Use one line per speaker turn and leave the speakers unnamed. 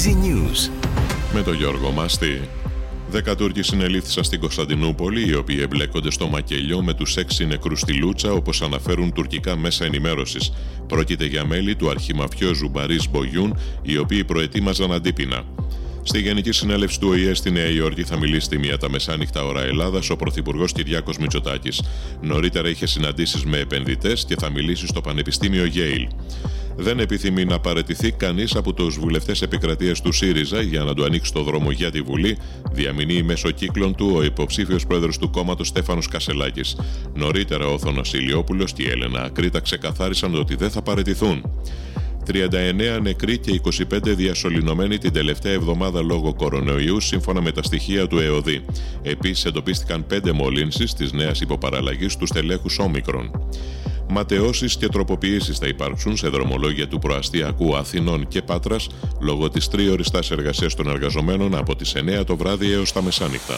Easy News.
Με τον Γιώργο Μάστη. Δέκα Τούρκοι συνελήφθησαν στην Κωνσταντινούπολη, οι οποίοι εμπλέκονται στο μακελιό με τους έξι νεκρούς στη Λούτσα, όπως αναφέρουν τουρκικά μέσα ενημέρωσης. Πρόκειται για μέλη του αρχιμαφιόζου Μπαρίς Μπογιούν, οι οποίοι προετοίμαζαν αντίπεινα. Στη Γενική Συνέλευση του ΟΗΕ στη Νέα Υόρκη θα μιλήσει τη μία τα μεσάνυχτα ώρα Ελλάδας ο Πρωθυπουργός Κυριάκος Μητσοτάκης. Νωρίτερα είχε συναντήσεις με επενδυτές και θα μιλήσει στο Πανεπιστήμιο Yale. Δεν επιθυμεί να παρετηθεί κανείς από τους βουλευτές επικρατείας του ΣΥΡΙΖΑ για να του ανοίξει το δρόμο για τη Βουλή, διαμηνύει μέσω κύκλων του ο υποψήφιος πρόεδρος του κόμματος Στέφανος Κασελάκης. Νωρίτερα ο Θόνο Ηλιόπουλος και η Έλενα Ακρίτα ξεκαθάρισαν ότι δεν θα παρετηθούν. 39 νεκροί και 25 διασωληνωμένοι την τελευταία εβδομάδα λόγω κορονοϊού, σύμφωνα με τα στοιχεία του ΕΟΔΗ. Επίσης, εντοπίστηκαν 5 μολύνσει της νέας υποπαραλλαγής του στελέχου Όμικρον. Ματαιώσεις και τροποποιήσεις θα υπάρξουν σε δρομολόγια του προαστιακού Αθηνών και Πάτρας λόγω της τρίωρης τάσης εργασίας των εργαζομένων από τις 9 το βράδυ έως τα μεσάνυχτα.